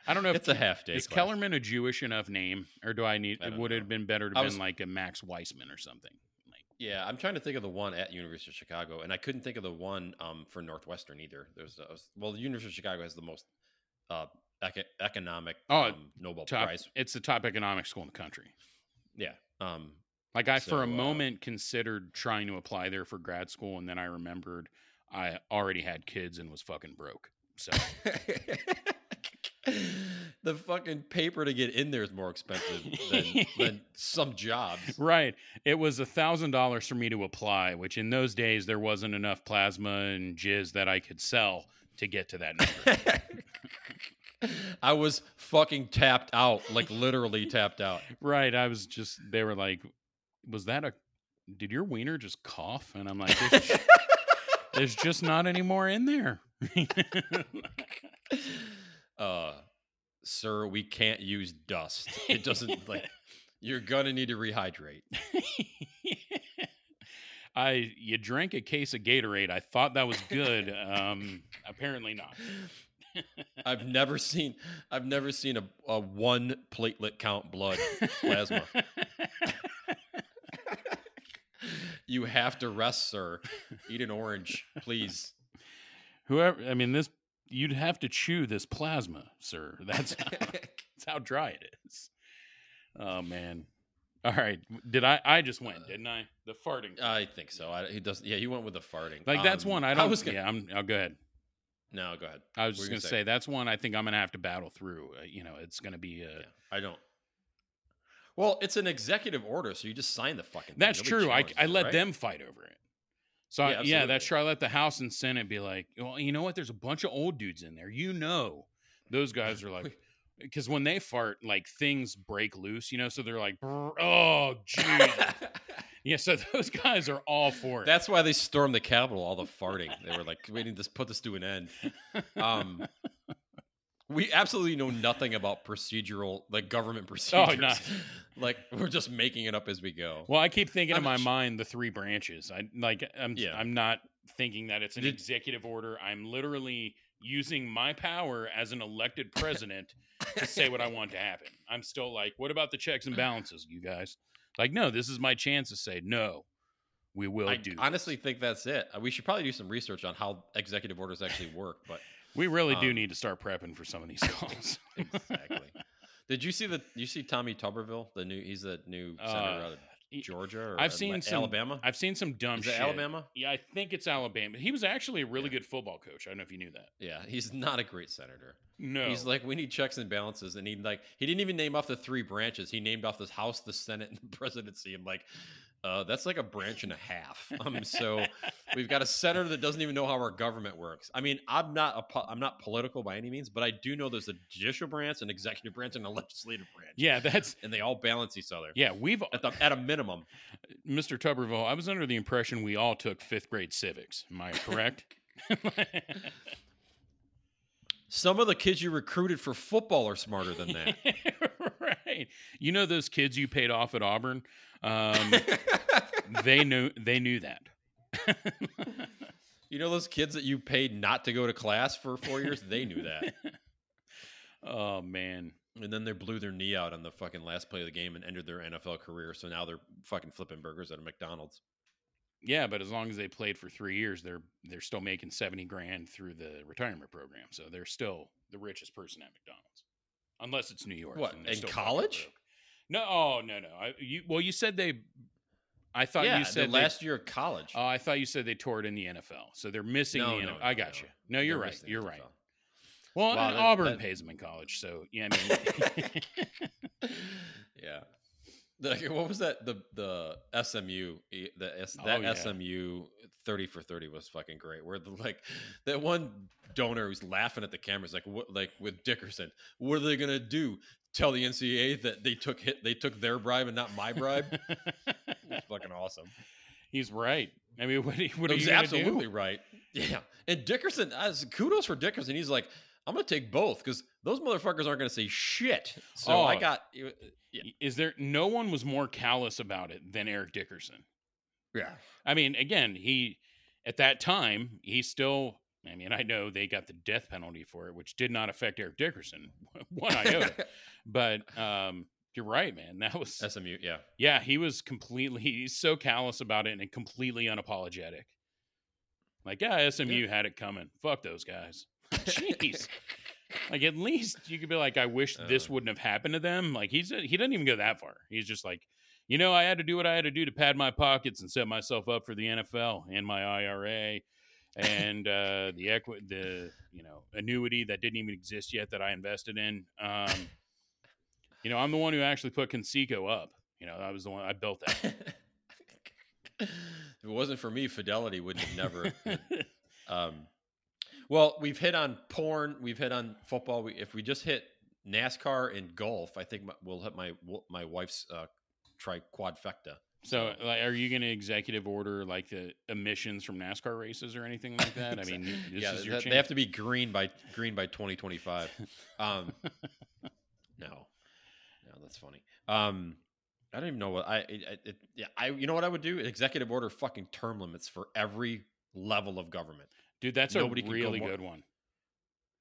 I don't know if it's a half day. is class. Kellerman a Jewish enough name, or do I need? I would it have been better to have was- been like a Max Weissman or something? Yeah, I'm trying to think of the one at University of Chicago, and I couldn't think of the one um, for Northwestern either. There's a, well, the University of Chicago has the most uh, eco- economic Oh, um, Nobel top, Prize. it's the top economic school in the country. Yeah, um, Like I, So, for a uh, moment, considered trying to apply there for grad school, and then I remembered I already had kids and was fucking broke. So <laughs> <laughs> the fucking paper to get in there is more expensive than, <laughs> than some jobs. right, it was a thousand dollars for me to apply, which in those days there wasn't enough plasma and jizz that I could sell to get to that number. <laughs> I was fucking tapped out, like literally tapped out. right, I was just. They were like, "Was that a? Did your wiener just cough?" And I'm like, "There's, there's just not any more in there." Uh sir we can't use dust it doesn't like <laughs> you're gonna need to rehydrate <laughs> I you drank a case of Gatorade. I thought that was good. Um, apparently not. i've never seen i've never seen a, a one platelet count blood plasma <laughs> you have to rest sir eat an orange please Whoever, I mean, this you'd have to chew this plasma, sir. <laughs> That's <laughs> that's how dry it is. Oh man. All right. Did I? I just went, didn't I? The farting. i think so I, he does yeah he went with the farting like that's Um, one I don't. was gonna, yeah, I'm. I'll go ahead. no go ahead I was What just gonna gonna say? say? that's one I think I'm gonna have to battle through. Uh, you know, it's gonna be. Uh, Yeah, I don't. Well, it's an executive order, so you just sign the fucking. thing. That's true. I, I let right? them fight over it. So I- Yeah, yeah, that's absolutely. I let the House and Senate be like, well, you know what? There's a bunch of old dudes in there. You know, those guys are like, <laughs> because when they fart, like things break loose. You know, so they're like, "Brr, oh, geez. <laughs> yeah. So <laughs> those guys are all for it. That's why they stormed the Capitol. All the farting. They were like, "We need to put this to an end." Um, we absolutely know nothing about procedural, like government procedures. Oh, no. Like <laughs> we're just making it up as we go. well, I keep thinking in I'm my ch- mind the three branches. I like. I'm. Yeah. I'm not thinking that it's an Did- executive order. I'm literally using my power as an elected <laughs> president to say what I want to happen. I'm still like, what about the checks and balances, you guys? Like, no, this is my chance to say no. We will I do. honestly this. think that's it. Uh, We should probably do some research on how executive orders actually work. But <laughs> we really do um, need to start prepping for some of these calls. exactly. Did you see the? You see Tommy Tuberville, the new? He's the new senator Uh, out of Georgia. Or I've seen some- Alabama. I've seen some dumb Is shit. Alabama? Yeah, I think it's Alabama. He was actually a really Yeah. good football coach. I don't know if you knew that. Yeah, he's not a great senator. No, He's like, we need checks and balances, and he like he didn't even name off the three branches. He named off the House, the Senate, and the <laughs> presidency. I'm like, uh, that's like a branch and a half. <laughs> Um, so we've got a senator that doesn't even know how our government works. I mean, I'm not a po- I'm not political by any means, but I do know there's a judicial branch, an executive branch, and a legislative branch. yeah, that's and they all balance each other. yeah. We've At the at a minimum. <laughs> Mr. Tuberville. I was under the impression we all took fifth grade civics. Am I correct? <laughs> Some of the kids you recruited for football are smarter than that. You know those kids you paid off at Auburn. Um, <laughs> they knew they knew that. you know those kids that you paid not to go to class for four years? They knew that. <laughs> oh man. And then they blew their knee out on the fucking last play of the game and ended their NFL career. So now they're fucking flipping burgers at a McDonald's. Yeah, but as long as they played for three years, they're they're still making seventy grand through the retirement program. So they're still the richest person at McDonald's, unless it's New York. What, and in college? No, oh no, no. I, you well, you said they. I thought yeah, you said they- last year of college. Oh, I thought you said they tore it in the NFL, so they're missing No, the. no, NFL. I got no. you. No, you're right. You're the right. NFL. Well, Wow, that- Auburn that- pays them in college, so yeah. I mean, <laughs> <laughs> yeah. The, what was that? The the SMU the S, Oh, that yeah. SMU thirty for thirty was fucking great. Where the like that one donor who's laughing at the cameras like what like with Dickerson. What are they gonna do? Tell the NCAA that they took hit they took their bribe and not my bribe. it's fucking awesome. he's right. I mean, what, what are He's absolutely do? right. Yeah, and Dickerson, as kudos for Dickerson. He's like, I'm gonna take both because those motherfuckers aren't gonna say shit. So I Oh. got yeah, Is there no one was more callous about it than Eric Dickerson? yeah. I mean, again, he at that time he still. I mean, I know they got the death penalty for it, which did not affect Eric Dickerson <laughs> one iota. <laughs> but um, you're right, man. That was SMU, yeah. yeah. He was completely he's so callous about it and completely unapologetic. Like, yeah, SMU had it coming. Fuck those guys. <laughs> Jeez. Like at least you could be like, I wish this Uh. wouldn't have happened to them. Like he's he doesn't even go that far. He's just like, you know, I had to do what I had to do to pad my pockets and set myself up for the NFL and my IRA and uh, the equi- the you know annuity that didn't even exist yet that I invested in. Um, you know, I'm the one who actually put Conseco up. You know, I was the one I built that. if it wasn't for me, Fidelity would have never. <laughs> um, well, we've hit on porn. We've hit on football. We, if we just hit NASCAR and golf, I think my, we'll hit my my wife's uh, tri quadfecta. So, like, are you going to executive order like the emissions from NASCAR races or anything like that? I <laughs> mean, this yeah, is your that- chance. they have to be green by green by 2025. <laughs> Um, no, no, that's funny. Um, I don't even know what I, it, yeah, I, you know what I would do? Executive order fucking term limits for every level of government. Dude, that's nobody a can go really good one.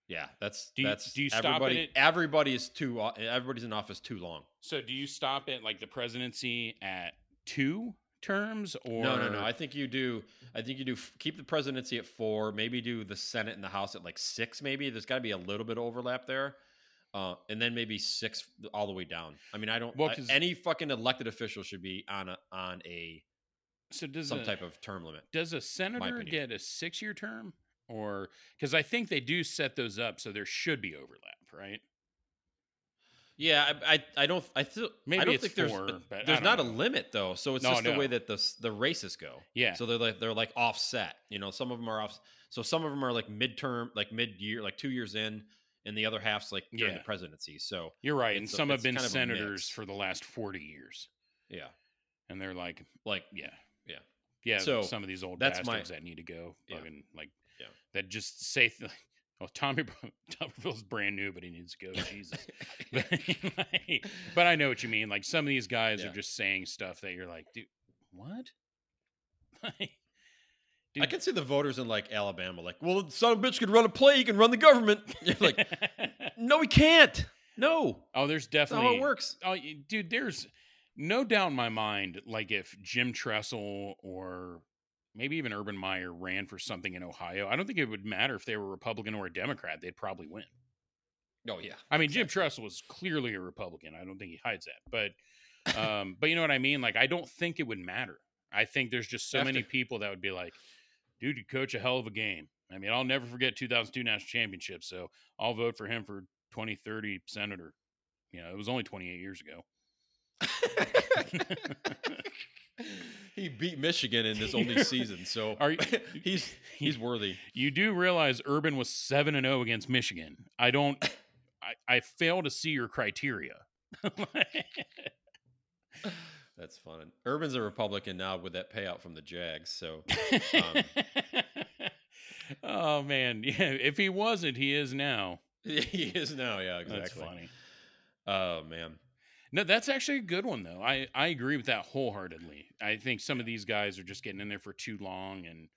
Yeah, that's Do you- that's do you stop everybody. it at- Everybody is too. uh, Everybody's in office too long. So, do you stop it like the presidency at two terms, or No, no, no. I think you do. I think you do. f- Keep the presidency at four. Maybe do the Senate and the House at like six. Maybe there's got to be a little bit of overlap there, uh, and then maybe six all the way down. I mean, I don't. Well, I- any fucking elected official should be on a on a so does some a, type of term limit. does a senator get a six-year term, or because I think they do set those up, so there should be overlap, right? Yeah, I, I, I don't. I still. Maybe I don't think there's. four, but there's not a limit though, so it's No, just the way that the the races go. Yeah. So they're like they're like offset. You know, some of them are off. So some of them are like midterm, like mid year, like two years in, and the other half's like during Yeah. the presidency. So You're right, and It's a- some have been kind of senators for the last forty years, yeah, and they're like, like yeah, Yeah. yeah. So, some of these old that's my- bastards that need to go, Yeah. fucking like, Yeah. that just say, th- "Oh, Tommy Tuberville's <laughs> brand new, but he needs to go." Jesus, <laughs> but, like, but I know what you mean. Like some of these guys Yeah. are just saying stuff that you're like, dude, what? <laughs> Like, I can see the voters in like Alabama, like, well, the son of a bitch could run a play, he can run the government. You're like, no, he can't. No, oh, there's that's definitely how it works. Oh, dude, there's no doubt in my mind. Like if Jim Tressel or maybe even Urban Meyer ran for something in Ohio, I don't think it would matter if they were Republican or a Democrat. They'd probably win. Oh yeah, I mean, Jim Tressel was clearly a Republican. I don't think he hides that, but um, but you know what I mean. Like, I don't think it would matter. I think there's just so many people that would be like, "Dude, you coach a hell of a game." I mean, I'll never forget 2002 national championship, so I'll vote for him for 2030 senator. You know, it was only 28 years ago. <laughs> he beat Michigan in his only season, so <laughs> Are you- <laughs> he's he's worthy. You do realize Urban was seven and zero against Michigan. I don't. I, I fail to see your criteria. That's fun. Urban's a Republican now with that payout from the Jags, so Um, oh man, yeah. If he wasn't, he is now. he is now. Yeah, exactly. That's funny. Oh man, No, that's actually a good one though. I I agree with that wholeheartedly. I think some of these guys are just getting in there for too long, and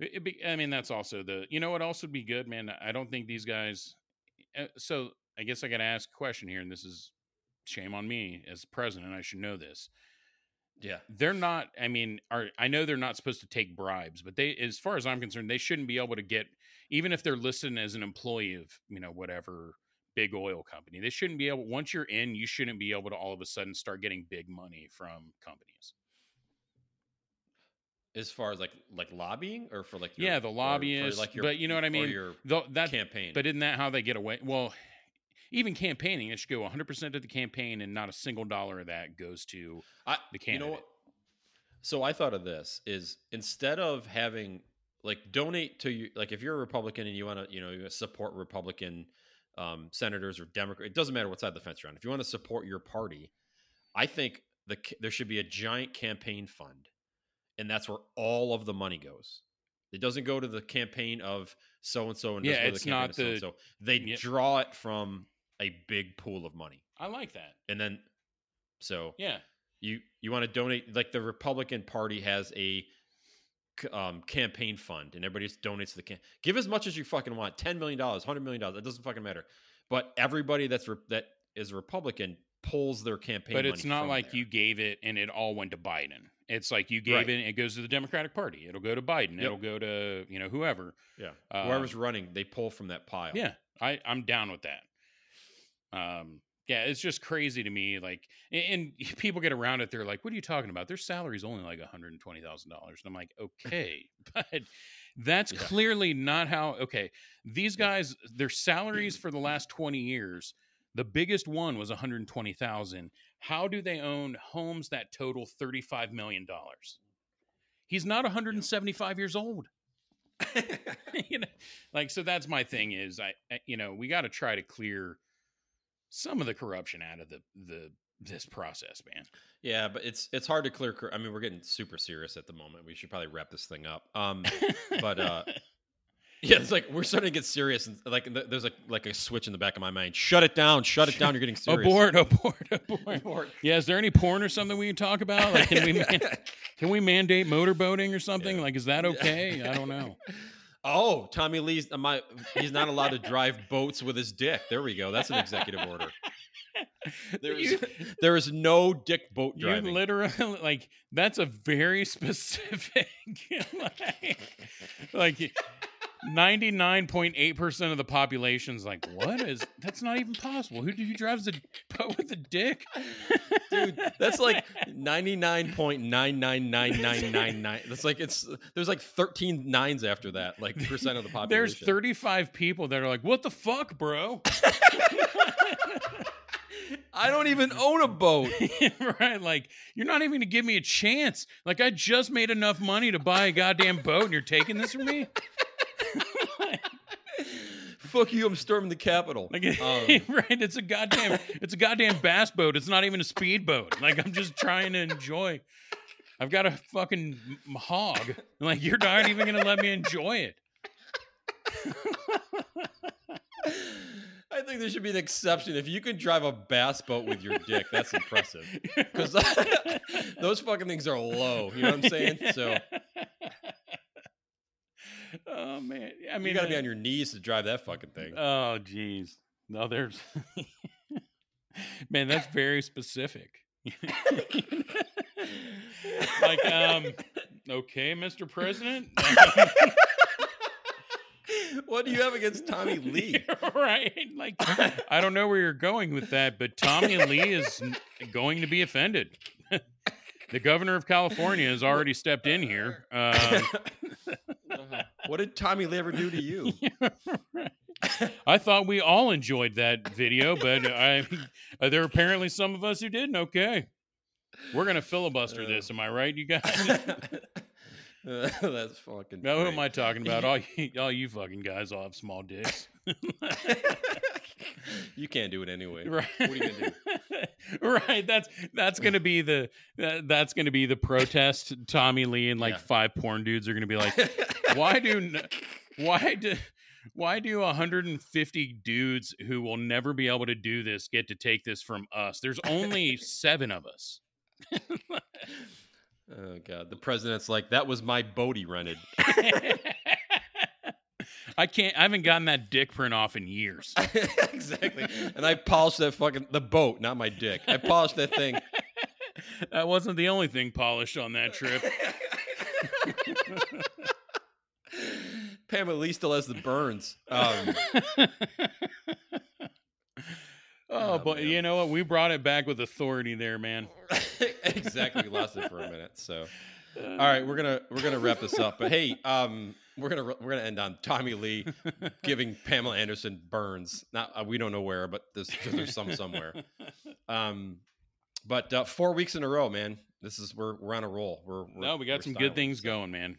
it, be, I mean that's also the. You know what else would be good, man? I don't think these guys. uh, So I guess I got to ask a question here, and this is shame on me as president. I should know this. yeah. they're not i mean are i know they're not supposed to take bribes but they as far as i'm concerned they shouldn't be able to get even if they're listed as an employee of you know whatever big oil company they shouldn't be able once you're in you shouldn't be able to all of a sudden start getting big money from companies As far as like like lobbying or for like Yeah, the or for, lobbyists, but you know what I mean? your Though that campaign. but isn't that how they get away well even campaigning it should go 100% to the campaign and not a single dollar of that goes to I, the You know candidate. what? So I thought of this is instead of having like donate to you like if you're a Republican and you want to you know you support Republican um, senators or Democrat it doesn't matter what side of the fence you're on. If you want to support your party I think the there should be a giant campaign fund and that's where all of the money goes. It doesn't go to the campaign of so and so and Yeah, it's the not of so-and-so. they yeah. draw it from a big pool of money. I like that. And then so yeah. you you want to donate like the republican party has a um, campaign fund and everybody just donates to the can give as much as you fucking want 10 million dollars 100 million dollars it doesn't fucking matter but everybody that's re- that is republican pulls their campaign but it's not like there. you gave it and it all went to Biden. It's like you gave Right. it, it goes to the Democratic Party. It'll go to Biden. Yep. It'll go to you know whoever. yeah uh, whoever's running they pull from that pile Yeah, I I'm down with that. Um, yeah, it's just crazy to me. Like, and, and <laughs> people get around it. They're like, "What are you talking about? Their salary's only like one hundred and twenty thousand dollars." And I'm like, "Okay, <laughs> but that's Yeah. clearly not how." Okay, these guys, their salaries <clears throat> for the last twenty years, the biggest one was one hundred twenty thousand. How do they own homes that total thirty five million dollars? He's not one hundred and seventy five years old. <laughs> you know, like so that's my thing is I you know we got to try to clear some of the corruption out of the the this process, man. yeah but it's it's hard to clear i mean we're getting super serious at the moment we should probably wrap this thing up um But, uh, <laughs> Yeah, it's like we're starting to get serious, and like there's like like a switch in the back of my mind. Shut it down! Shut it down! You're getting <laughs> serious. abort, abort, abort. <laughs> Abort. Yeah, is there any porn or something we can talk about? Like, can we man- can we mandate motorboating or something? Yeah. Like, is that okay? I don't know. Oh, Tommy Lee's uh, my he's not allowed to drive boats with his dick. There we go. That's an executive order. There is You- there is no dick boat driving. You literally like that's a very <laughs> specific <laughs> like, like 99.8% of the population's like what is <laughs> that's not even possible who who drives a <laughs> boat with a dick Dude, that's like 99.999999. That's like it's there's like 13 nines after that, like percent of the <laughs> population. there's 35 people that are like what the fuck bro I don't even own a boat. right like you're not even gonna give me a chance like i just made enough money to buy a goddamn boat and you're taking this from me Fuck you, I'm storming the Capitol. Like, <laughs> Um, right? It's a goddamn, it's a goddamn bass boat. It's not even a speedboat. Like, I'm just trying to enjoy. I've got a fucking m- hog. Like, you're not even gonna let me enjoy it. <laughs> I think there should be an exception. If you can drive a bass boat with your dick, that's impressive. Because <laughs> those fucking things are low. You know what I'm saying? So Oh man, I mean, you got to uh, be on your knees to drive that fucking thing. Oh, geez. No, there's. <laughs> Man, that's very specific. <laughs> like, um, okay, Mr. President. <laughs> what do you have against Tommy Lee? right? Like, I don't know where you're going with that, but Tommy Lee is going to be offended. The governor of California has already stepped in here. Um, <laughs> what did Tommy Lee ever do to you? <laughs> I thought we all enjoyed that video, but I uh, there are apparently some of us who didn't. Okay, we're gonna filibuster this. Am I right, you guys? <laughs> <laughs> That's fucking. now, who great. am I talking about? All <laughs> you, all you fucking guys all have small dicks, <laughs> you can't do it anyway. right? What are you gonna do? right. That's that's gonna be the that, that's gonna be the protest. Tommy Lee and like Yeah. five porn dudes are gonna be like, why do why do why do 150 dudes who will never be able to do this get to take this from us? There's only seven of us. Oh god, the president's like, that was my boat he rented. <laughs> <laughs> I can't. I haven't gotten that dick print off in years. <laughs> exactly. And I polished that fucking the boat, not my dick. I polished that thing. that wasn't the only thing polished on that trip. Pam at least still has the burns. Um, oh, Oh, but man. you know what? We brought it back with authority there, man. <laughs> exactly, we lost it for a minute. So, all right, we're gonna we're gonna wrap this up. But hey, um, we're gonna we're gonna end on Tommy Lee <laughs> giving Pamela Anderson burns. Not uh, we don't know where, but there's there's some somewhere. <laughs> Um, but uh, four weeks in a row, man. This is we're we're on a roll. We're, we're no, we got some styling good things this. going, man.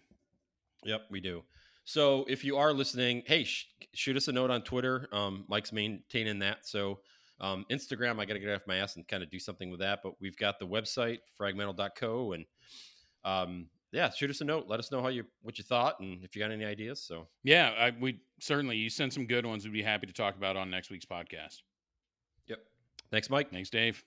Yep, we do. So if you are listening, hey, sh- shoot us a note on Twitter. Um, Mike's maintaining that. So um, Instagram, I got to get off my ass and kind of do something with that. But we've got the website fragmental.co and um, yeah, shoot us a note. Let us know how you what you thought and if you got any ideas. So Yeah, I, we certainly you sent some good ones. We'd be happy to talk about on next week's podcast. yep. Thanks, Mike. Thanks, Dave.